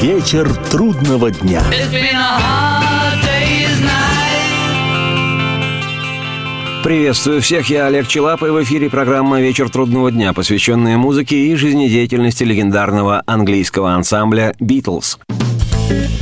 Вечер трудного дня. Приветствую всех, я Олег Челап, и в эфире программа «Вечер трудного дня», посвященная музыке и жизнедеятельности легендарного английского ансамбля «Битлз».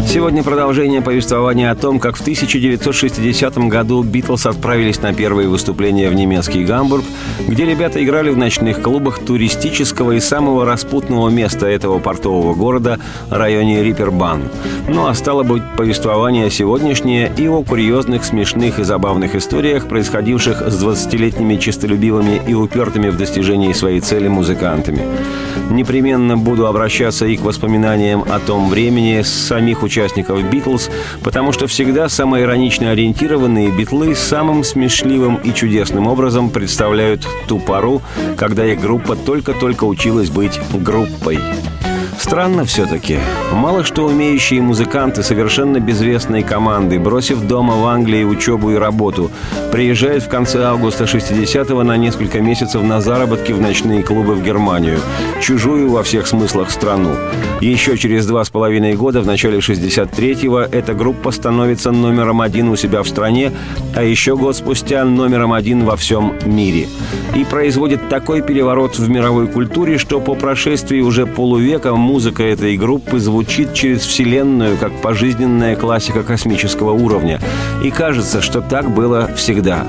Сегодня продолжение повествования о том, как в 1960 году Битлз отправились на первые выступления в немецкий Гамбург, где ребята играли в ночных клубах туристического и самого распутного места этого портового города, районе Рипербан. Ну а стало быть, повествование сегодняшнее и о курьезных, смешных и забавных историях, происходивших с 20-летними честолюбивыми и упертыми в достижении своей цели музыкантами. Непременно буду обращаться и к воспоминаниям о том времени с самих участников «Битлз», потому что всегда самоиронично ориентированные битлы самым смешливым и чудесным образом представляют ту пору, когда их группа только-только училась быть группой. Странно все-таки. Мало что умеющие музыканты совершенно безвестной команды, бросив дома в Англии учебу и работу, приезжают в конце августа 60-го на несколько месяцев на заработки в ночные клубы в Германию. Чужую во всех смыслах страну. Еще через два с половиной года, в начале 63-го, эта группа становится номером один у себя в стране, а еще год спустя номером один во всем мире. И производит такой переворот в мировой культуре, что по прошествии уже полувека музыка этой группы звучит через Вселенную, как пожизненная классика космического уровня. И кажется, что так было всегда.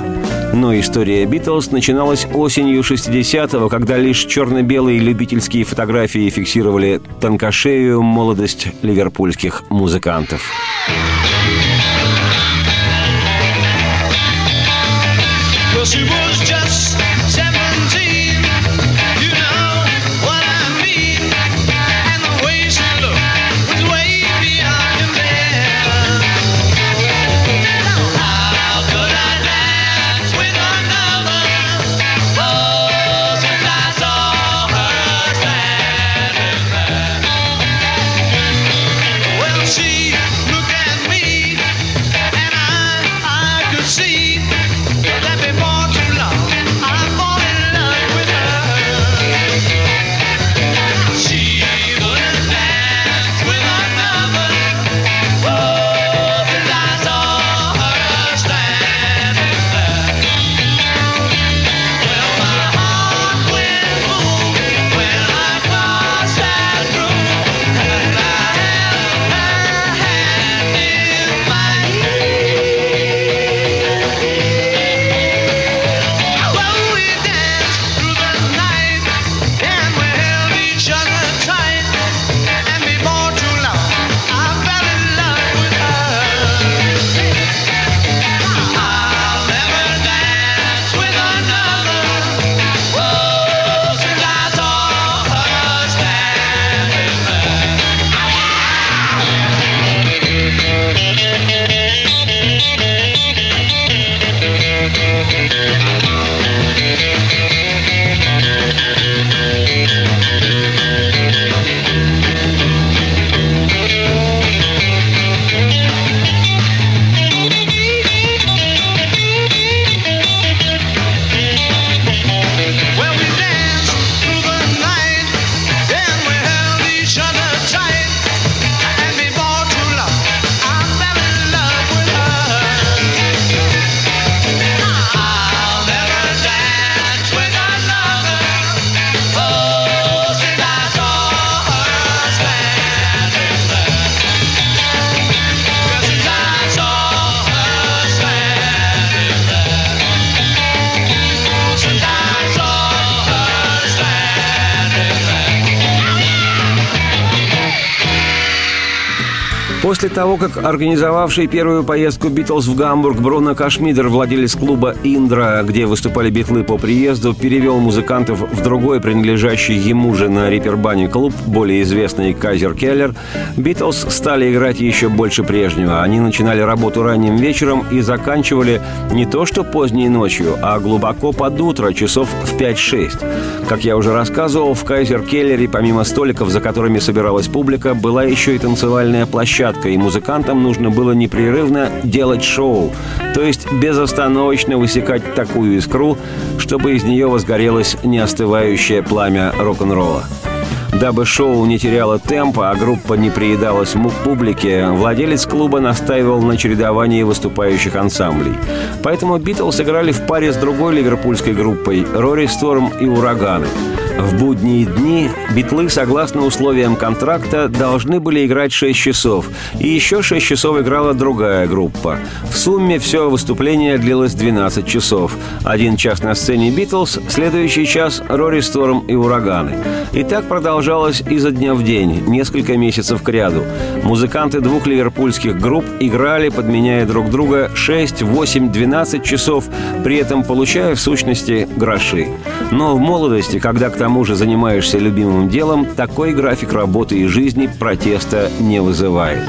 Но история Битлз начиналась осенью 60-го, когда лишь черно-белые любительские фотографии фиксировали тонкошею молодость ливерпульских музыкантов. Well, После того, как организовавший первую поездку Битлз в Гамбург Бруно Кашмидер, владелец клуба «Индра», где выступали битлы по приезду, перевел музыкантов в другой, принадлежащий ему же на Рипербане клуб, более известный Казер Келлер, Битлз стали играть еще больше прежнего. Они начинали работу ранним вечером и заканчивали не то что поздней ночью, а глубоко под утро, часов в 5-6. Как я уже рассказывал, в Кайзер Келлере, помимо столиков, за которыми собиралась публика, была еще и танцевальная площадка, площадка, и музыкантам нужно было непрерывно делать шоу, то есть безостановочно высекать такую искру, чтобы из нее возгорелось неостывающее пламя рок-н-ролла. Дабы шоу не теряло темпа, а группа не приедалась публике, владелец клуба настаивал на чередовании выступающих ансамблей. Поэтому Битлз играли в паре с другой ливерпульской группой «Рори Сторм» и «Ураганы». В будние дни битлы, согласно условиям контракта, должны были играть 6 часов, и еще 6 часов играла другая группа. В сумме все выступление длилось 12 часов. Один час на сцене «Битлз», следующий час «Рори Сторм» и «Ураганы». И так продолжалось изо дня в день, несколько месяцев к ряду. Музыканты двух ливерпульских групп играли, подменяя друг друга 6, 8, 12 часов, при этом получая в сущности гроши. Но в молодости, когда к тому тому же занимаешься любимым делом, такой график работы и жизни протеста не вызывает.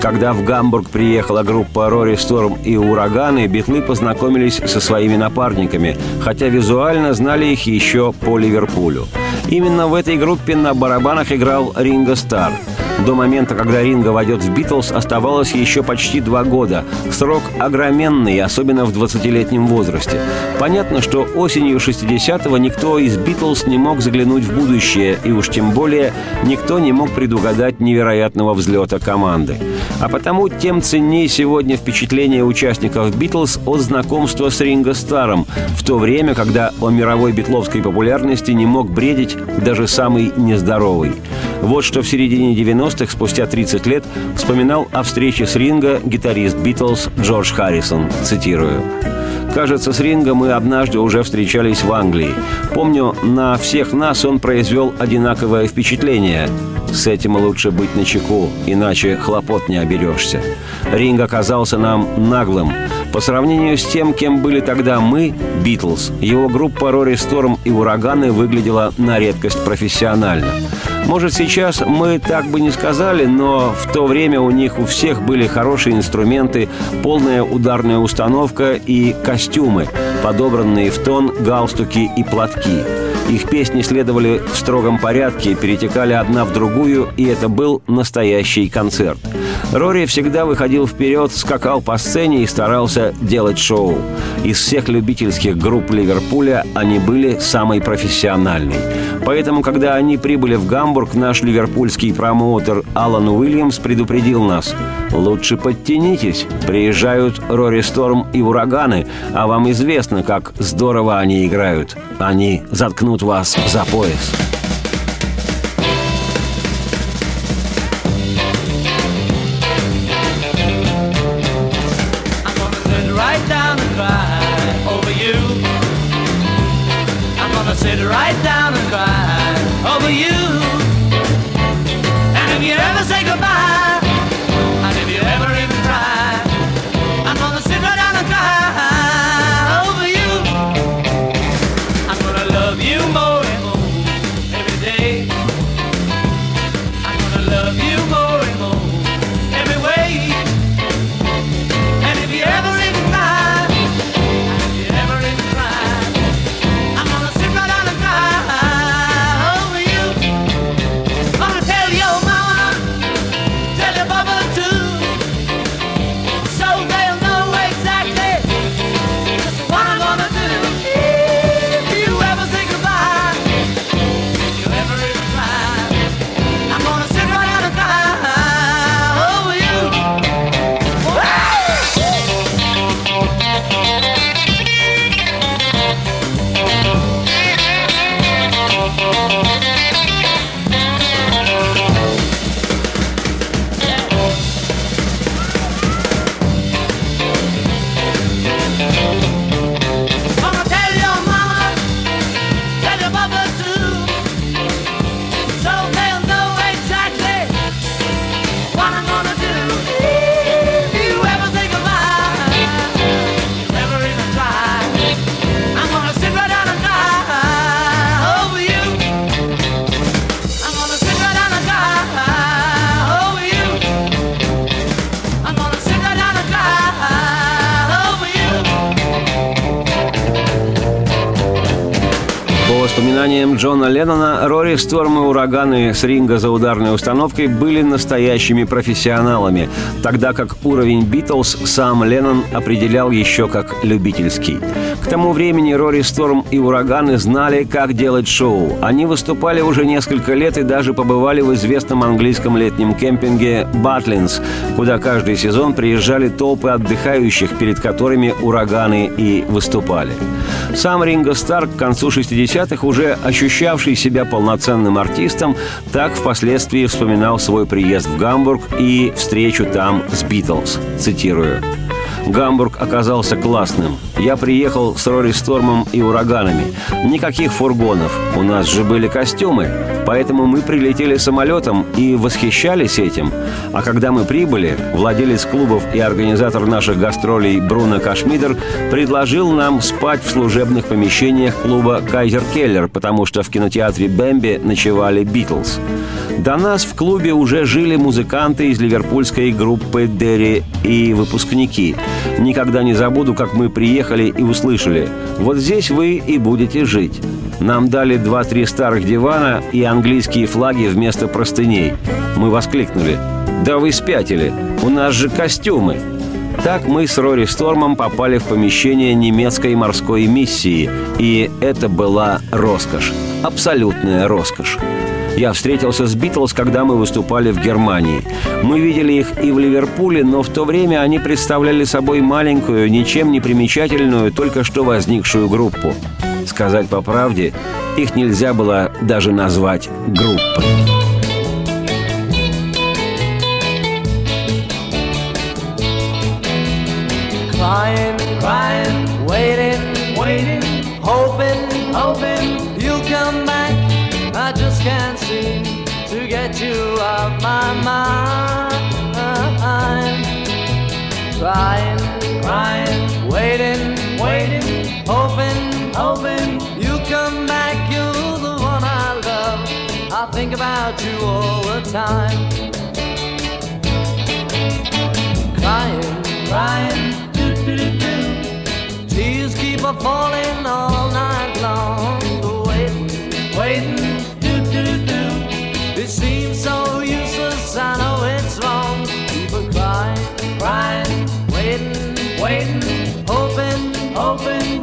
Когда в Гамбург приехала группа Рори Сторм и Ураганы, битлы познакомились со своими напарниками, хотя визуально знали их еще по Ливерпулю. Именно в этой группе на барабанах играл Ринго Стар – до момента, когда Ринго войдет в «Битлз», оставалось еще почти два года. Срок огроменный, особенно в 20-летнем возрасте. Понятно, что осенью 60-го никто из «Битлз» не мог заглянуть в будущее, и уж тем более никто не мог предугадать невероятного взлета команды. А потому тем ценнее сегодня впечатление участников «Битлз» от знакомства с Ринго Старом, в то время, когда о мировой битловской популярности не мог бредить даже самый нездоровый. Вот что в середине 90-х, спустя 30 лет, вспоминал о встрече с Ринго гитарист Битлз Джордж Харрисон. Цитирую. Кажется, с Ринго мы однажды уже встречались в Англии. Помню, на всех нас он произвел одинаковое впечатление. С этим лучше быть на чеку, иначе хлопот не оберешься. Ринг оказался нам наглым. По сравнению с тем, кем были тогда мы, Битлз, его группа Рори Сторм и Ураганы выглядела на редкость профессионально. Может, сейчас мы так бы не сказали, но в то время у них у всех были хорошие инструменты, полная ударная установка и костюмы, подобранные в тон галстуки и платки. Их песни следовали в строгом порядке, перетекали одна в другую, и это был настоящий концерт. Рори всегда выходил вперед, скакал по сцене и старался делать шоу. Из всех любительских групп Ливерпуля они были самой профессиональной. Поэтому, когда они прибыли в Гамбург, наш ливерпульский промоутер Алан Уильямс предупредил нас «Лучше подтянитесь, приезжают Рори Сторм и Ураганы, а вам известно, как здорово они играют. Они заткнут вас за пояс». Джона Леннона, Рори Сторм и Ураганы с ринга за ударной установкой были настоящими профессионалами, тогда как уровень Битлз сам Леннон определял еще как любительский. К тому времени Рори Сторм и Ураганы знали, как делать шоу. Они выступали уже несколько лет и даже побывали в известном английском летнем кемпинге «Батлинс», куда каждый сезон приезжали толпы отдыхающих, перед которыми ураганы и выступали. Сам Ринго Старк к концу 60-х, уже ощущавший себя полноценным артистом, так впоследствии вспоминал свой приезд в Гамбург и встречу там с Битлз. Цитирую. Гамбург оказался классным. Я приехал с Рори Стормом и ураганами. Никаких фургонов. У нас же были костюмы. Поэтому мы прилетели самолетом и восхищались этим. А когда мы прибыли, владелец клубов и организатор наших гастролей Бруно Кашмидер предложил нам спать в служебных помещениях клуба «Кайзер Келлер», потому что в кинотеатре «Бэмби» ночевали «Битлз». До нас в клубе уже жили музыканты из ливерпульской группы «Дерри» и выпускники. Никогда не забуду, как мы приехали и услышали «Вот здесь вы и будете жить». Нам дали два-три старых дивана и английские флаги вместо простыней. Мы воскликнули «Да вы спятили! У нас же костюмы!» Так мы с Рори Стормом попали в помещение немецкой морской миссии, и это была роскошь, абсолютная роскошь. Я встретился с Битлз, когда мы выступали в Германии. Мы видели их и в Ливерпуле, но в то время они представляли собой маленькую, ничем не примечательную, только что возникшую группу. Сказать по правде, их нельзя было даже назвать группой. Crying, crying, waiting, waiting, hoping, hoping you'll come back. You out my mind. Crying, crying, waiting, waiting, hoping, hoping you come back. You're the one I love. I think about you all the time. Crying, crying, do do do do. Tears keep a falling all night long. I know it's wrong. People crying, crying, waiting, waiting, hoping, hoping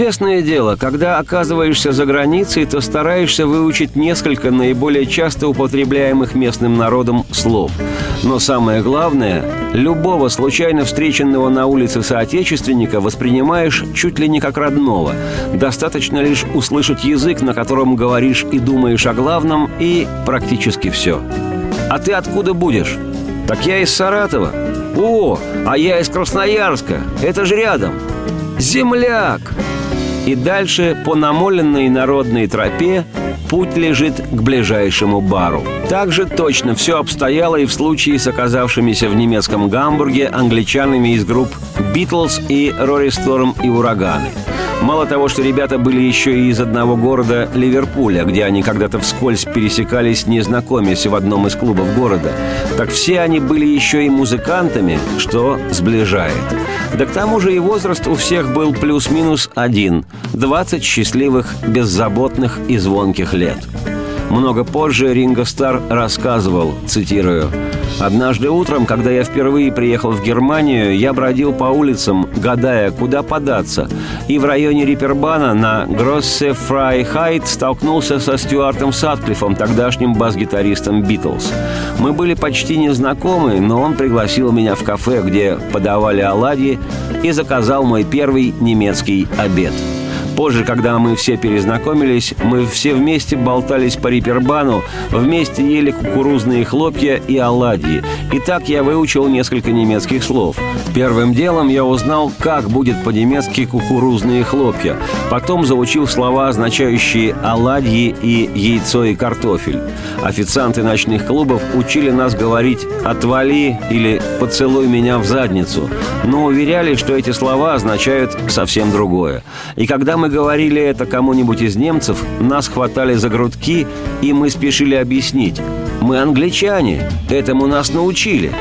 Известное дело, когда оказываешься за границей, то стараешься выучить несколько наиболее часто употребляемых местным народом слов. Но самое главное, любого случайно встреченного на улице соотечественника воспринимаешь чуть ли не как родного. Достаточно лишь услышать язык, на котором говоришь и думаешь о главном, и практически все. А ты откуда будешь? Так я из Саратова. О, а я из Красноярска. Это же рядом. Земляк! И дальше по намоленной народной тропе путь лежит к ближайшему бару. Также точно все обстояло и в случае с оказавшимися в немецком Гамбурге англичанами из групп «Битлз» и «Рори Сторм» и «Ураганы». Мало того, что ребята были еще и из одного города Ливерпуля, где они когда-то вскользь пересекались, незнакомясь в одном из клубов города, так все они были еще и музыкантами, что сближает. Да к тому же и возраст у всех был плюс-минус один – 20 счастливых, беззаботных и звонких лет. Много позже Ринго Стар рассказывал, цитирую, Однажды утром, когда я впервые приехал в Германию, я бродил по улицам, гадая, куда податься. И в районе Рипербана на Гроссе Фрайхайт столкнулся со Стюартом Сатклифом, тогдашним бас-гитаристом «Битлз». Мы были почти незнакомы, но он пригласил меня в кафе, где подавали оладьи, и заказал мой первый немецкий обед – Позже, когда мы все перезнакомились, мы все вместе болтались по Рипербану, вместе ели кукурузные хлопья и оладьи. И так я выучил несколько немецких слов. Первым делом я узнал, как будет по-немецки кукурузные хлопья. Потом заучил слова, означающие оладьи и яйцо и картофель. Официанты ночных клубов учили нас говорить «отвали» или «поцелуй меня в задницу», но уверяли, что эти слова означают совсем другое. И когда мы говорили это кому-нибудь из немцев, нас хватали за грудки, и мы спешили объяснить. Мы англичане, этому нас научили.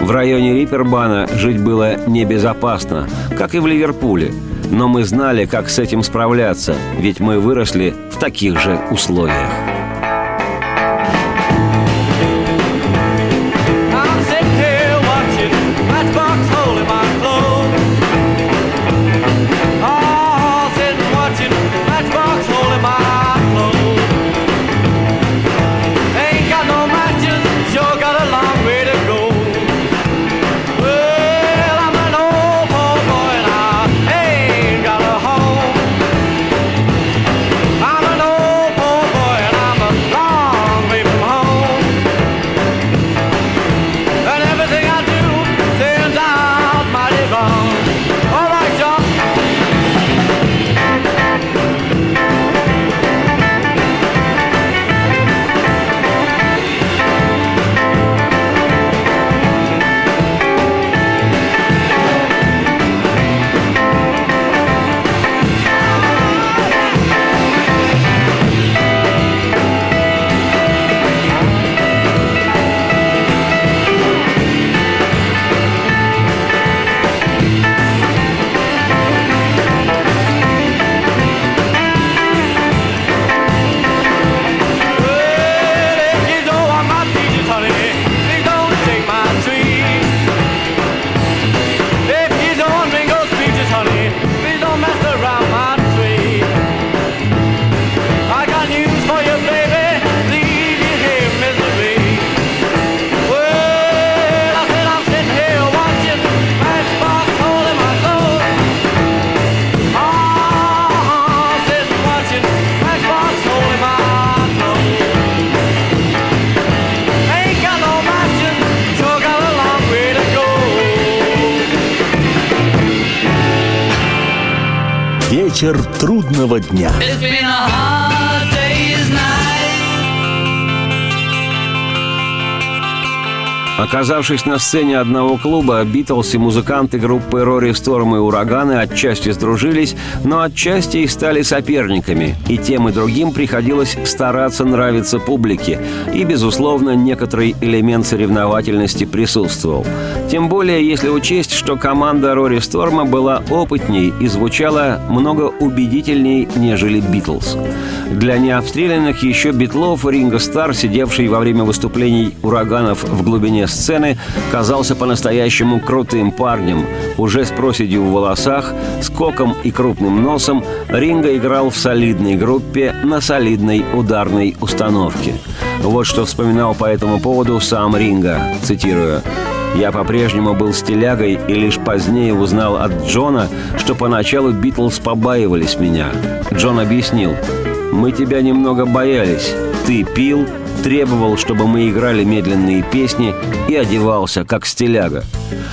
В районе Рипербана жить было небезопасно, как и в Ливерпуле. Но мы знали, как с этим справляться, ведь мы выросли в таких же условиях. Трудного дня. Оказавшись на сцене одного клуба, Битлз и музыканты группы Рори Сторм и Ураганы отчасти сдружились, но отчасти и стали соперниками, и тем и другим приходилось стараться нравиться публике, и, безусловно, некоторый элемент соревновательности присутствовал. Тем более, если учесть, что команда Рори Сторма была опытней и звучала много убедительней, нежели Битлз. Для необстрелянных еще битлов Ринго Стар, сидевший во время выступлений ураганов в глубине сцены казался по-настоящему крутым парнем. Уже с проседью в волосах, с коком и крупным носом Ринго играл в солидной группе на солидной ударной установке. Вот что вспоминал по этому поводу сам Ринго, цитирую. Я по-прежнему был стилягой и лишь позднее узнал от Джона, что поначалу Битлз побаивались меня. Джон объяснил, «Мы тебя немного боялись. Ты пил, требовал, чтобы мы играли медленные песни и одевался, как стиляга.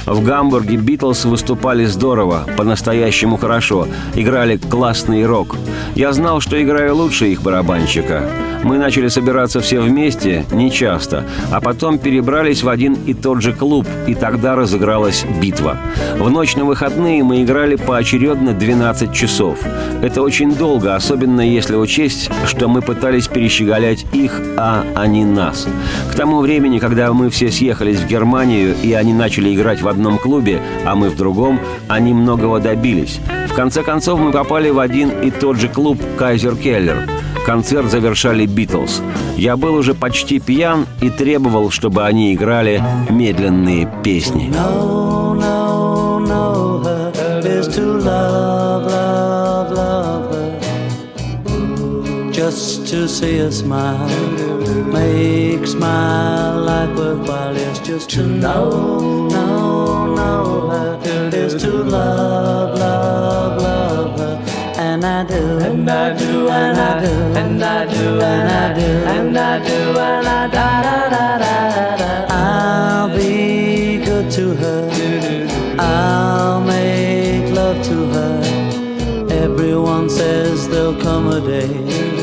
В Гамбурге Битлз выступали здорово, по-настоящему хорошо, играли классный рок. Я знал, что играю лучше их барабанщика. Мы начали собираться все вместе, не часто, а потом перебрались в один и тот же клуб, и тогда разыгралась битва. В ночь на выходные мы играли поочередно 12 часов. Это очень долго, особенно если учесть, что мы пытались перещеголять их, а они нас. К тому времени, когда мы все съехались в Германию, и они начали играть в одном клубе, а мы в другом, они многого добились. В конце концов, мы попали в один и тот же клуб «Кайзер Келлер». концерт завершали «Битлз». Я был уже почти пьян и требовал, чтобы они играли медленные песни. No, no, no, just to see a smile makes my life worthwhile. It's just to know, know, know her. Is to love, love, love her. And I do, and I do, and I do, and I do, and I do, and I do, and I da da da da da. I'll be good to her. I'll make love to her. Everyone says there'll come a day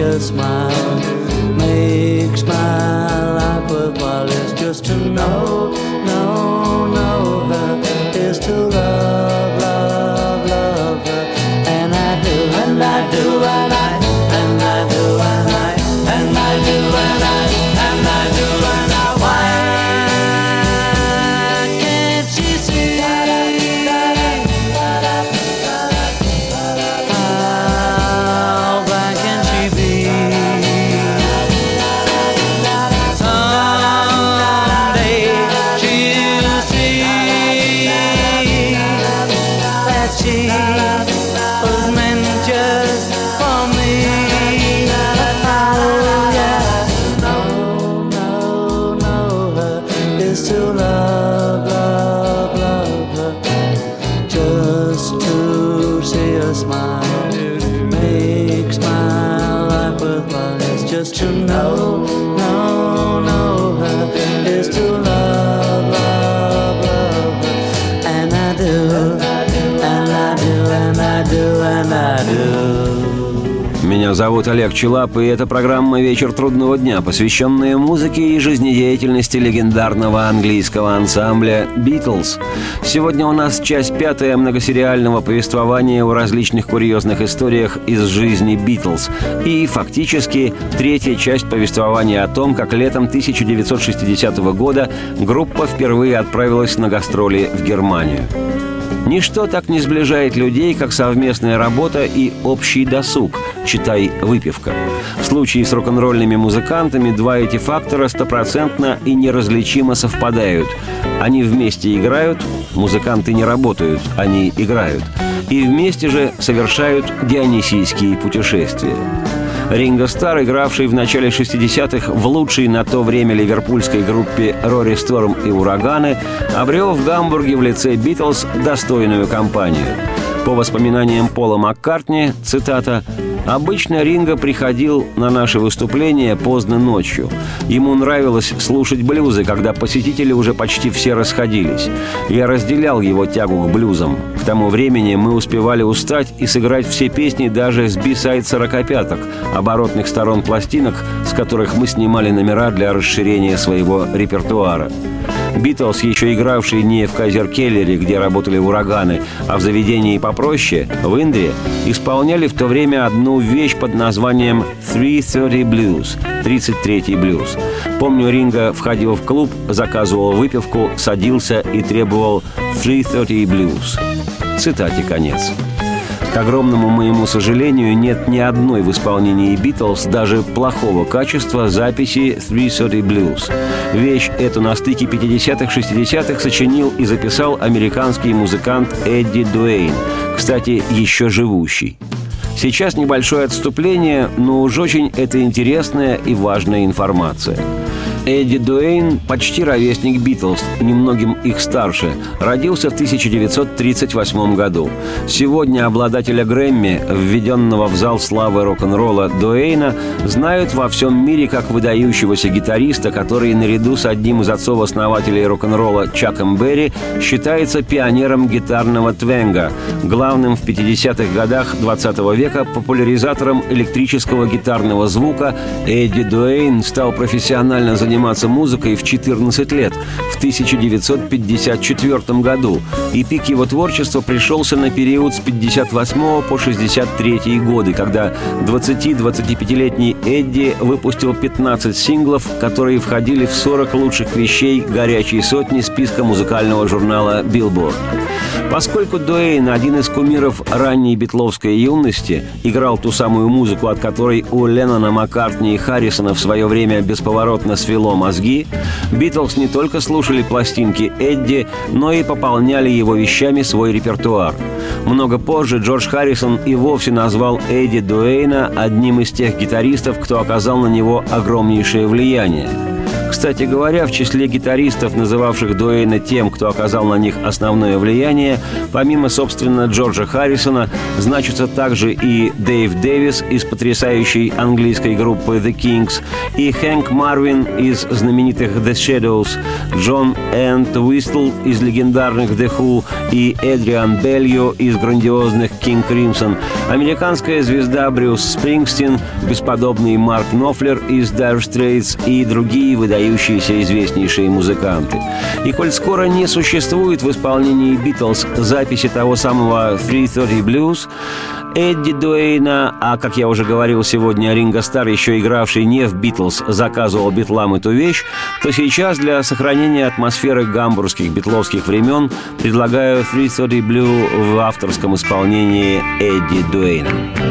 your smile makes my life worthwhile. It's just to know, know. Зовут Олег Челап, и это программа «Вечер трудного дня», посвященная музыке и жизнедеятельности легендарного английского ансамбля «Битлз». Сегодня у нас часть пятая многосериального повествования о различных курьезных историях из жизни «Битлз» и, фактически, третья часть повествования о том, как летом 1960 года группа впервые отправилась на гастроли в Германию. Ничто так не сближает людей, как совместная работа и общий досуг, читай выпивка. В случае с рок-н-ролльными музыкантами два эти фактора стопроцентно и неразличимо совпадают. Они вместе играют, музыканты не работают, они играют. И вместе же совершают дионисийские путешествия. Ринго Стар, игравший в начале 60-х в лучшей на то время ливерпульской группе «Рори Сторм» и «Ураганы», обрел в Гамбурге в лице «Битлз» достойную компанию. По воспоминаниям Пола Маккартни, цитата, Обычно Ринго приходил на наши выступления поздно ночью. Ему нравилось слушать блюзы, когда посетители уже почти все расходились. Я разделял его тягу к блюзам. К тому времени мы успевали устать и сыграть все песни даже с бисайд сорокопяток, оборотных сторон пластинок, с которых мы снимали номера для расширения своего репертуара. Битлз, еще игравшие не в Кайзер-Келлере, где работали ураганы, а в заведении попроще, в Индре, исполняли в то время одну вещь под названием «330 Blues» — «33 блюз». Помню, Ринга входил в клуб, заказывал выпивку, садился и требовал «330 Blues». Цитате конец. К огромному моему сожалению, нет ни одной в исполнении «Битлз» даже плохого качества записи «330 Blues». Вещь эту на стыке 50-х-60-х сочинил и записал американский музыкант Эдди Дуэйн, кстати, еще живущий. Сейчас небольшое отступление, но уж очень это интересная и важная информация – Эдди Дуэйн – почти ровесник Битлз, немногим их старше. Родился в 1938 году. Сегодня обладателя Грэмми, введенного в зал славы рок-н-ролла Дуэйна, знают во всем мире как выдающегося гитариста, который наряду с одним из отцов-основателей рок-н-ролла Чаком Берри считается пионером гитарного твенга, главным в 50-х годах 20 века популяризатором электрического гитарного звука Эдди Дуэйн стал профессионально заниматься заниматься музыкой в 14 лет, в 1954 году, и пик его творчества пришелся на период с 58 по 63 годы, когда 20-25-летний Эдди выпустил 15 синглов, которые входили в 40 лучших вещей горячей сотни списка музыкального журнала Billboard. Поскольку Дуэйн, один из кумиров ранней битловской юности, играл ту самую музыку, от которой у Леннона, Маккартни и Харрисона в свое время бесповоротно свело мозги, Битлз не только слушали пластинки Эдди, но и пополняли его вещами свой репертуар. Много позже Джордж Харрисон и вовсе назвал Эдди Дуэйна одним из тех гитаристов, кто оказал на него огромнейшее влияние – кстати говоря, в числе гитаристов, называвших Дуэйна тем, кто оказал на них основное влияние, помимо, собственно, Джорджа Харрисона, значатся также и Дэйв Дэвис из потрясающей английской группы The Kings, и Хэнк Марвин из знаменитых The Shadows, Джон Энд Уистл из легендарных The Who и Эдриан Бельо из грандиозных King Crimson, американская звезда Брюс Спрингстин, бесподобный Марк Нофлер из Dire Straits и другие выдающиеся известнейшие музыканты. И коль скоро не существует в исполнении Битлз записи того самого 330 Blues, Эдди Дуэйна, а, как я уже говорил сегодня, Ринго Стар, еще игравший не в Битлз, заказывал битлам эту вещь, то сейчас для сохранения атмосферы гамбургских битловских времен предлагаю 330 Blue в авторском исполнении Эдди Дуэйна.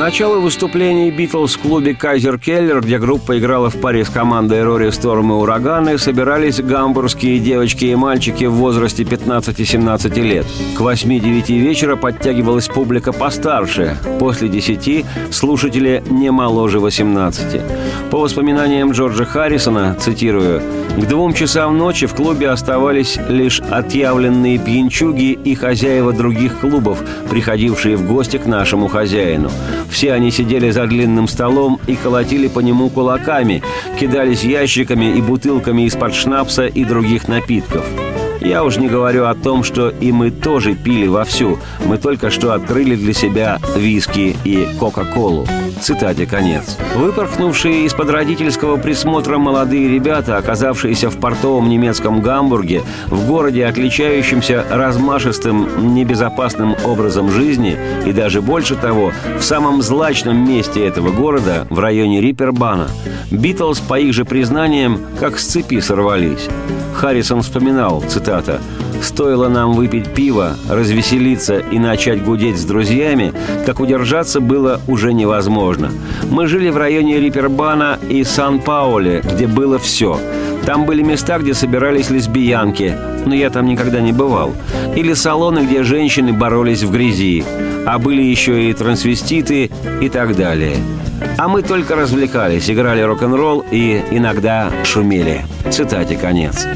Началу выступлений «Битлз» в клубе «Кайзер Келлер», где группа играла в паре с командой «Рори Сторм» и «Ураганы», собирались гамбургские девочки и мальчики в возрасте 15-17 лет. К 8-9 вечера подтягивалась публика постарше, после 10 – слушатели не моложе 18. По воспоминаниям Джорджа Харрисона, цитирую, «К двум часам ночи в клубе оставались лишь отъявленные пьянчуги и хозяева других клубов, приходившие в гости к нашему хозяину. Все они сидели за длинным столом и колотили по нему кулаками, кидались ящиками и бутылками из-под шнапса и других напитков. Я уж не говорю о том, что и мы тоже пили вовсю. Мы только что открыли для себя виски и Кока-Колу. Цитате конец. Выпорхнувшие из-под родительского присмотра молодые ребята, оказавшиеся в портовом немецком Гамбурге, в городе, отличающемся размашистым, небезопасным образом жизни, и даже больше того, в самом злачном месте этого города, в районе Рипербана, Битлз, по их же признаниям, как с цепи сорвались. Харрисон вспоминал, цитата, «Стоило нам выпить пиво, развеселиться и начать гудеть с друзьями, как удержаться было уже невозможно. Мы жили в районе Рипербана и Сан-Пауле, где было все. Там были места, где собирались лесбиянки, но я там никогда не бывал. Или салоны, где женщины боролись в грязи. А были еще и трансвеститы и так далее. А мы только развлекались, играли рок-н-ролл и иногда шумели. Цитате конец.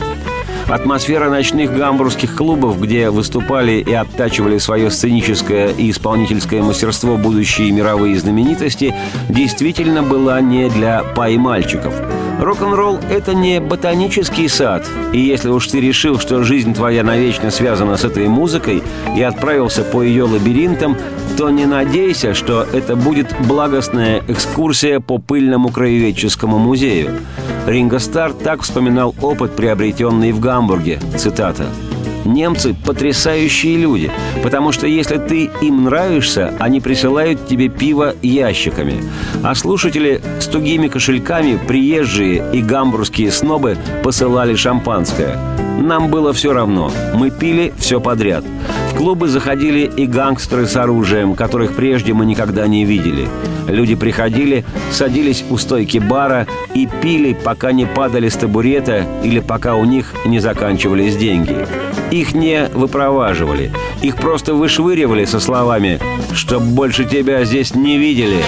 Атмосфера ночных гамбургских клубов, где выступали и оттачивали свое сценическое и исполнительское мастерство будущие мировые знаменитости, действительно была не для пай-мальчиков – Рок-н-ролл – это не ботанический сад. И если уж ты решил, что жизнь твоя навечно связана с этой музыкой и отправился по ее лабиринтам, то не надейся, что это будет благостная экскурсия по пыльному краеведческому музею. Ринго Стар так вспоминал опыт, приобретенный в Гамбурге. Цитата. Немцы – потрясающие люди, потому что если ты им нравишься, они присылают тебе пиво ящиками. А слушатели с тугими кошельками, приезжие и гамбургские снобы посылали шампанское. Нам было все равно. Мы пили все подряд. Клубы заходили и гангстеры с оружием, которых прежде мы никогда не видели. Люди приходили, садились у стойки бара и пили, пока не падали с табурета или пока у них не заканчивались деньги. Их не выпроваживали. Их просто вышвыривали со словами «Чтоб больше тебя здесь не видели».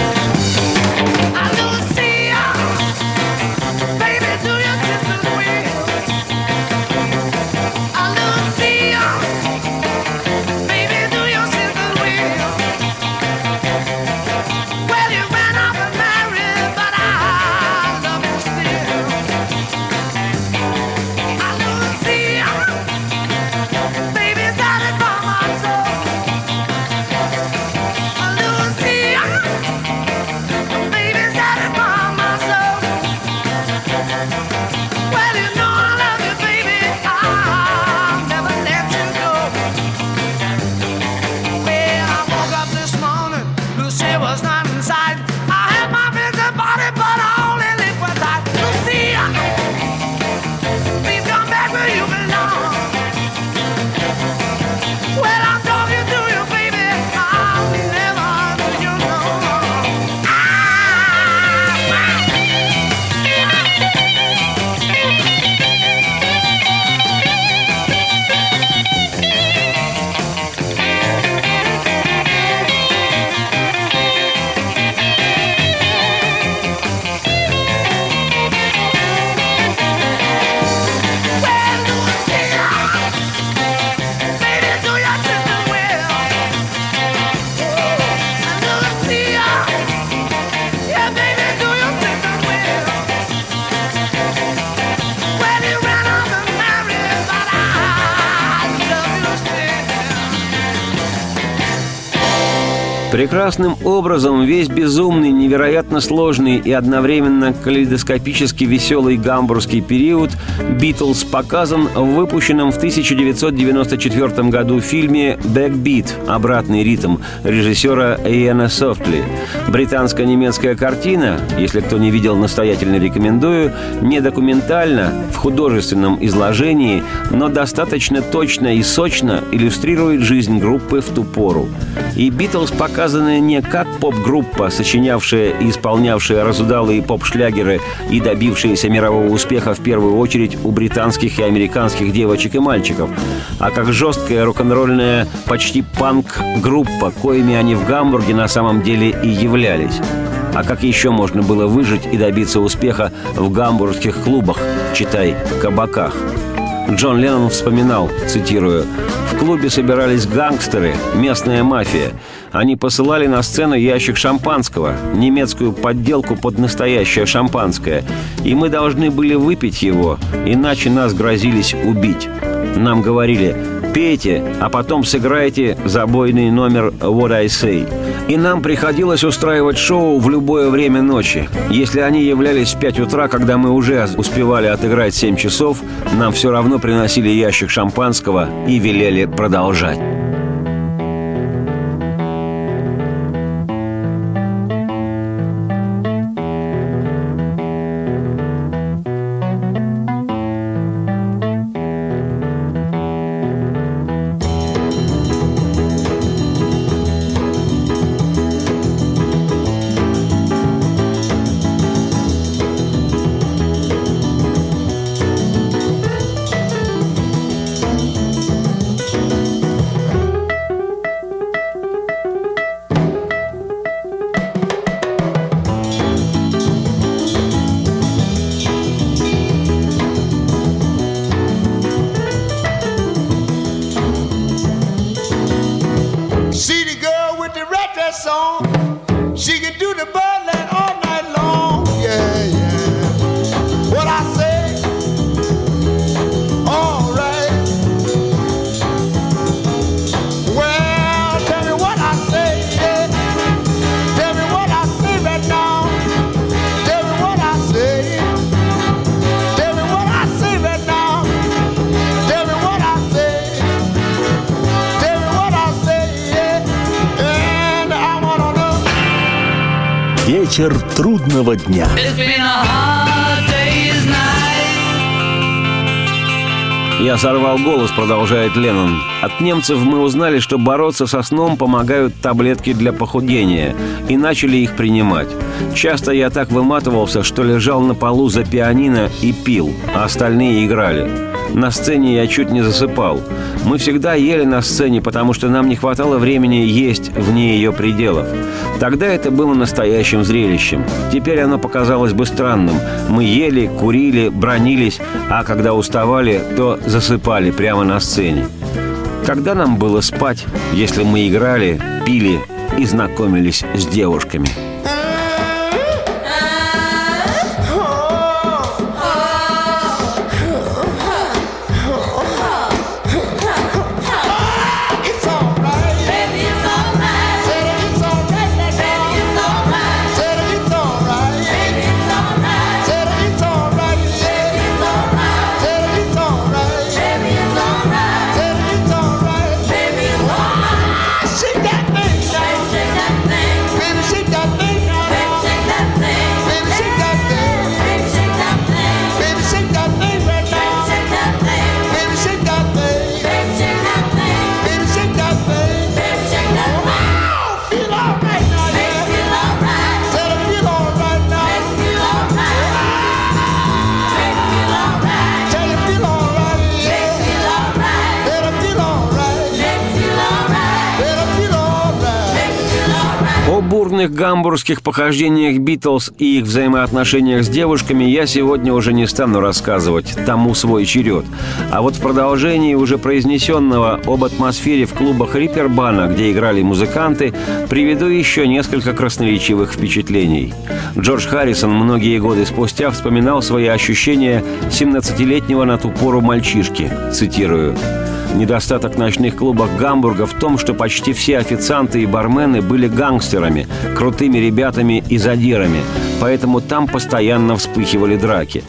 Прекрасным образом весь безумный, невероятно сложный и одновременно калейдоскопически веселый гамбургский период «Битлз» показан в выпущенном в 1994 году фильме «Бэкбит» – «Обратный ритм» режиссера Иэна Софтли. Британско-немецкая картина, если кто не видел, настоятельно рекомендую, не документально, в художественном изложении, но достаточно точно и сочно иллюстрирует жизнь группы в ту пору. И «Битлз» показывает связаны не как поп-группа, сочинявшая и исполнявшая разудалые поп-шлягеры и добившиеся мирового успеха в первую очередь у британских и американских девочек и мальчиков, а как жесткая рок-н-ролльная почти панк-группа, коими они в Гамбурге на самом деле и являлись. А как еще можно было выжить и добиться успеха в гамбургских клубах, читай, кабаках? Джон Леннон вспоминал, цитирую, «В клубе собирались гангстеры, местная мафия. Они посылали на сцену ящик шампанского, немецкую подделку под настоящее шампанское. И мы должны были выпить его, иначе нас грозились убить. Нам говорили, пейте, а потом сыграйте забойный номер «What I Say». И нам приходилось устраивать шоу в любое время ночи. Если они являлись в 5 утра, когда мы уже успевали отыграть 7 часов, нам все равно приносили ящик шампанского и велели продолжать. Вечер трудного дня. Я сорвал голос, продолжает Леннон. От немцев мы узнали, что бороться со сном помогают таблетки для похудения, и начали их принимать. Часто я так выматывался, что лежал на полу за пианино и пил, а остальные играли. На сцене я чуть не засыпал. Мы всегда ели на сцене, потому что нам не хватало времени есть вне ее пределов. Тогда это было настоящим зрелищем. Теперь оно показалось бы странным. Мы ели, курили, бронились, а когда уставали, то засыпали прямо на сцене. Когда нам было спать, если мы играли, пили и знакомились с девушками – бурных гамбургских похождениях Битлз и их взаимоотношениях с девушками я сегодня уже не стану рассказывать, тому свой черед. А вот в продолжении уже произнесенного об атмосфере в клубах Риппербана, где играли музыканты, приведу еще несколько красноречивых впечатлений. Джордж Харрисон многие годы спустя вспоминал свои ощущения 17-летнего на ту пору мальчишки. Цитирую. Недостаток ночных клубов Гамбурга в том, что почти все официанты и бармены были гангстерами, крутыми ребятами и задирами, поэтому там постоянно вспыхивали драки.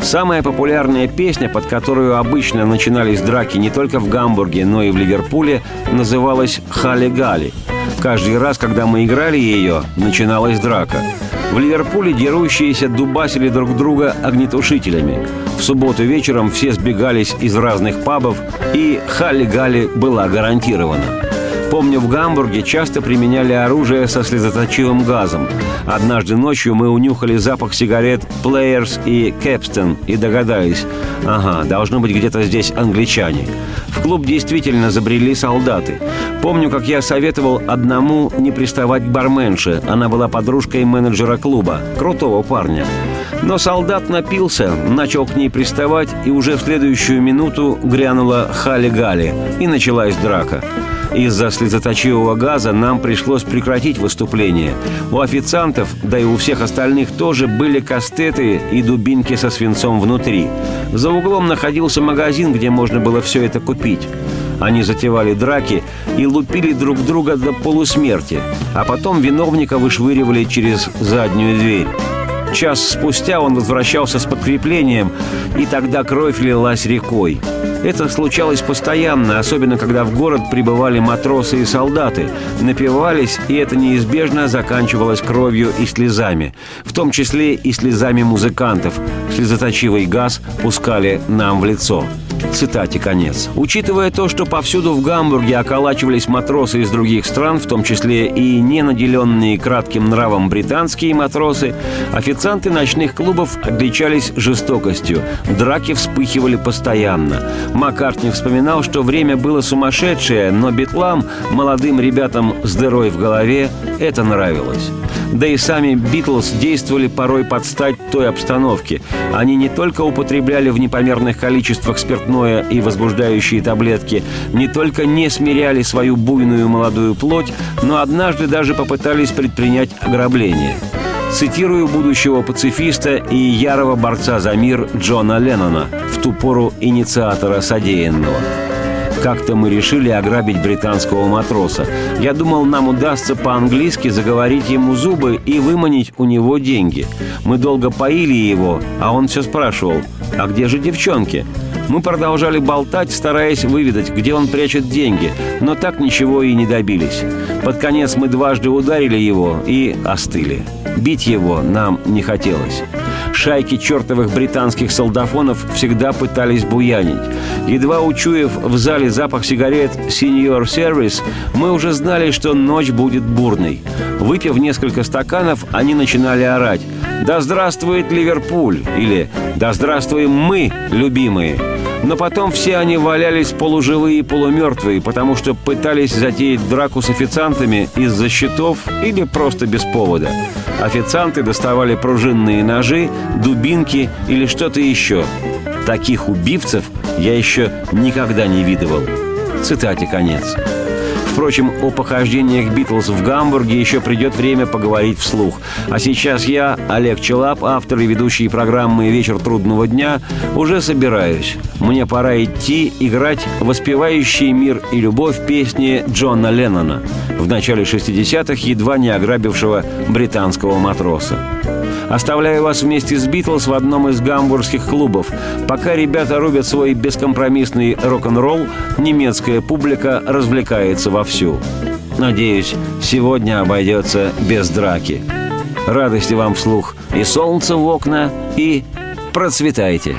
Самая популярная песня, под которую обычно начинались драки не только в Гамбурге, но и в Ливерпуле, называлась «Хали-Гали». Каждый раз, когда мы играли ее, начиналась драка – в Ливерпуле дерущиеся дубасили друг друга огнетушителями. В субботу вечером все сбегались из разных пабов, и Халли-Галли была гарантирована. Помню, в Гамбурге часто применяли оружие со слезоточивым газом. Однажды ночью мы унюхали запах сигарет Players и Capstan и догадались, ага, должно быть где-то здесь англичане. В клуб действительно забрели солдаты. Помню, как я советовал одному не приставать к барменше. Она была подружкой менеджера клуба, крутого парня. Но солдат напился, начал к ней приставать, и уже в следующую минуту грянула хали-гали, и началась драка. Из-за слезоточивого газа нам пришлось прекратить выступление. У официантов, да и у всех остальных тоже были кастеты и дубинки со свинцом внутри. За углом находился магазин, где можно было все это купить. Они затевали драки и лупили друг друга до полусмерти, а потом виновника вышвыривали через заднюю дверь. Час спустя он возвращался с подкреплением, и тогда кровь лилась рекой. Это случалось постоянно, особенно когда в город прибывали матросы и солдаты, напивались, и это неизбежно заканчивалось кровью и слезами, в том числе и слезами музыкантов. Слезоточивый газ пускали нам в лицо. Цитате конец. Учитывая то, что повсюду в Гамбурге околачивались матросы из других стран, в том числе и не наделенные кратким нравом британские матросы, официанты ночных клубов отличались жестокостью. Драки вспыхивали постоянно. Маккартни вспоминал, что время было сумасшедшее, но битлам, молодым ребятам с дырой в голове, это нравилось. Да и сами Битлз действовали порой под стать той обстановке. Они не только употребляли в непомерных количествах спиртное и возбуждающие таблетки, не только не смиряли свою буйную молодую плоть, но однажды даже попытались предпринять ограбление. Цитирую будущего пацифиста и ярого борца за мир Джона Леннона, в ту пору инициатора содеянного – как-то мы решили ограбить британского матроса. Я думал, нам удастся по-английски заговорить ему зубы и выманить у него деньги. Мы долго поили его, а он все спрашивал, а где же девчонки? Мы продолжали болтать, стараясь выведать, где он прячет деньги, но так ничего и не добились. Под конец мы дважды ударили его и остыли. Бить его нам не хотелось. Шайки чертовых британских солдафонов всегда пытались буянить. Едва учуяв в зале запах сигарет «Senior Service», мы уже знали, что ночь будет бурной. Выпив несколько стаканов, они начинали орать «Да здравствует Ливерпуль!» или «Да здравствуем мы, любимые!» Но потом все они валялись полуживые и полумертвые, потому что пытались затеять драку с официантами из-за счетов или просто без повода. Официанты доставали пружинные ножи, дубинки или что-то еще. Таких убивцев я еще никогда не видывал. Цитате конец. Впрочем, о похождениях Битлз в Гамбурге еще придет время поговорить вслух. А сейчас я, Олег Челап, автор и ведущий программы «Вечер трудного дня», уже собираюсь. Мне пора идти играть воспевающие мир и любовь песни Джона Леннона, в начале 60-х едва не ограбившего британского матроса. Оставляю вас вместе с Битлз в одном из гамбургских клубов. Пока ребята рубят свой бескомпромиссный рок-н-ролл, немецкая публика развлекается вовсю. Надеюсь, сегодня обойдется без драки. Радости вам вслух и солнце в окна, и процветайте!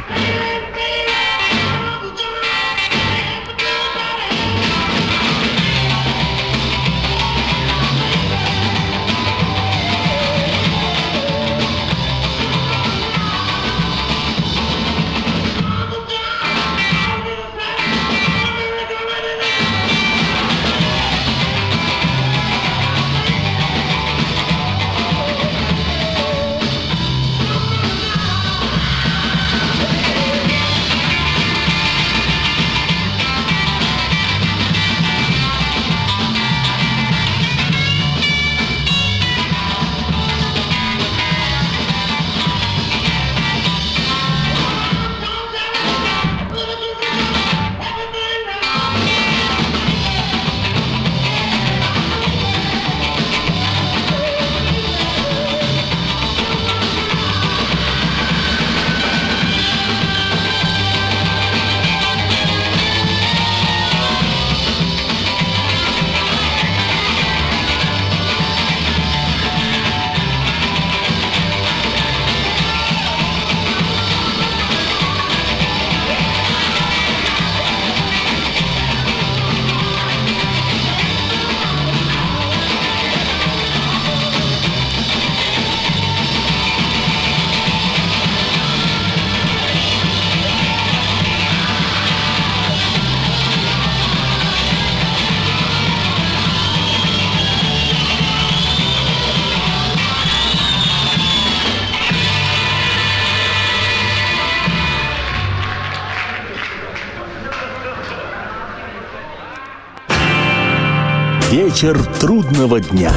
Вечер трудного дня.